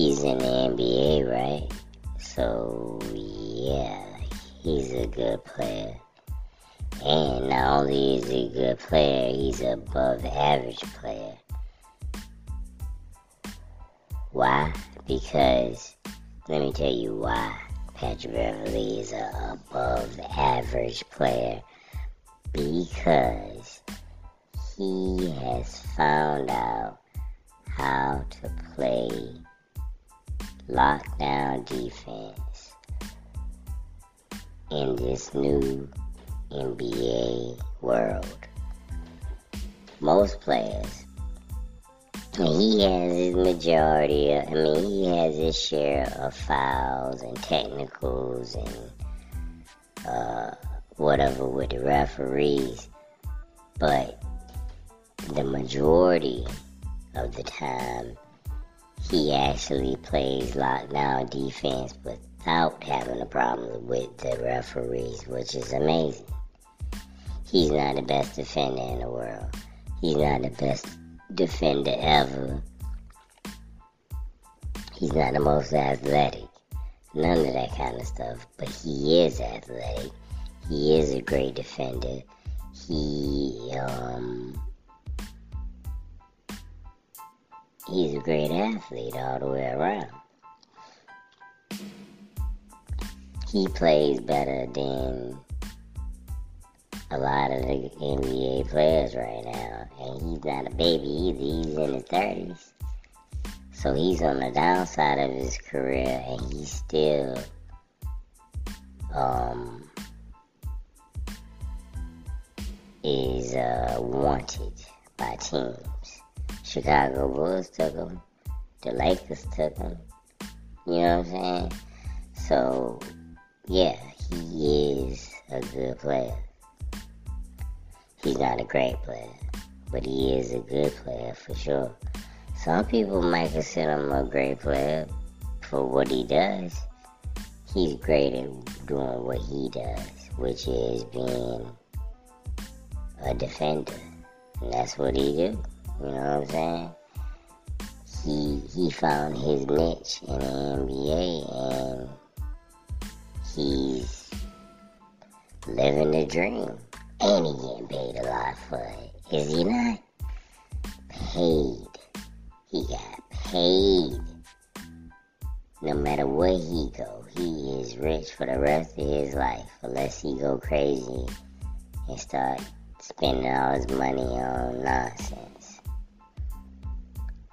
he's in the NBA, right? So yeah, he's a good player. And not only is he a good player, he's above average player. Why? Because let me tell you why Patrick Beverley is an above average player. Because he has found out how to play lockdown defense in this new NBA world. Most players, he has his majority, of, I mean, he has his share of fouls and technicals and uh, whatever with the referees, but the majority of the time, he actually plays lockdown defense without having a problem with the referees, which is amazing. He's not the best defender in the world. He's not the best defender ever. He's not the most athletic. None of that kind of stuff. But he is athletic. He is a great defender. He um he's a great athlete all the way around. He plays better than a lot of the NBA players right now. And he's not a baby either. He's in his 30s. So he's on the downside of his career and he's still um, is uh, wanted by teams. Chicago Bulls took him. The Lakers took him. You know what I'm saying? So, yeah, he is a good player. He's not a great player, but he is a good player for sure. Some people might consider him a great player for what he does. He's great at doing what he does, which is being a defender. And that's what he do. You know what I'm saying? He he found his niche in the NBA and he's living the dream. And he getting paid a lot for it. Is he not? Paid. He got paid. No matter where he go, he is rich for the rest of his life. Unless he go crazy and start spending all his money on nonsense.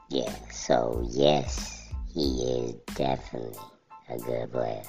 Yeah, so yes, he is definitely a good player.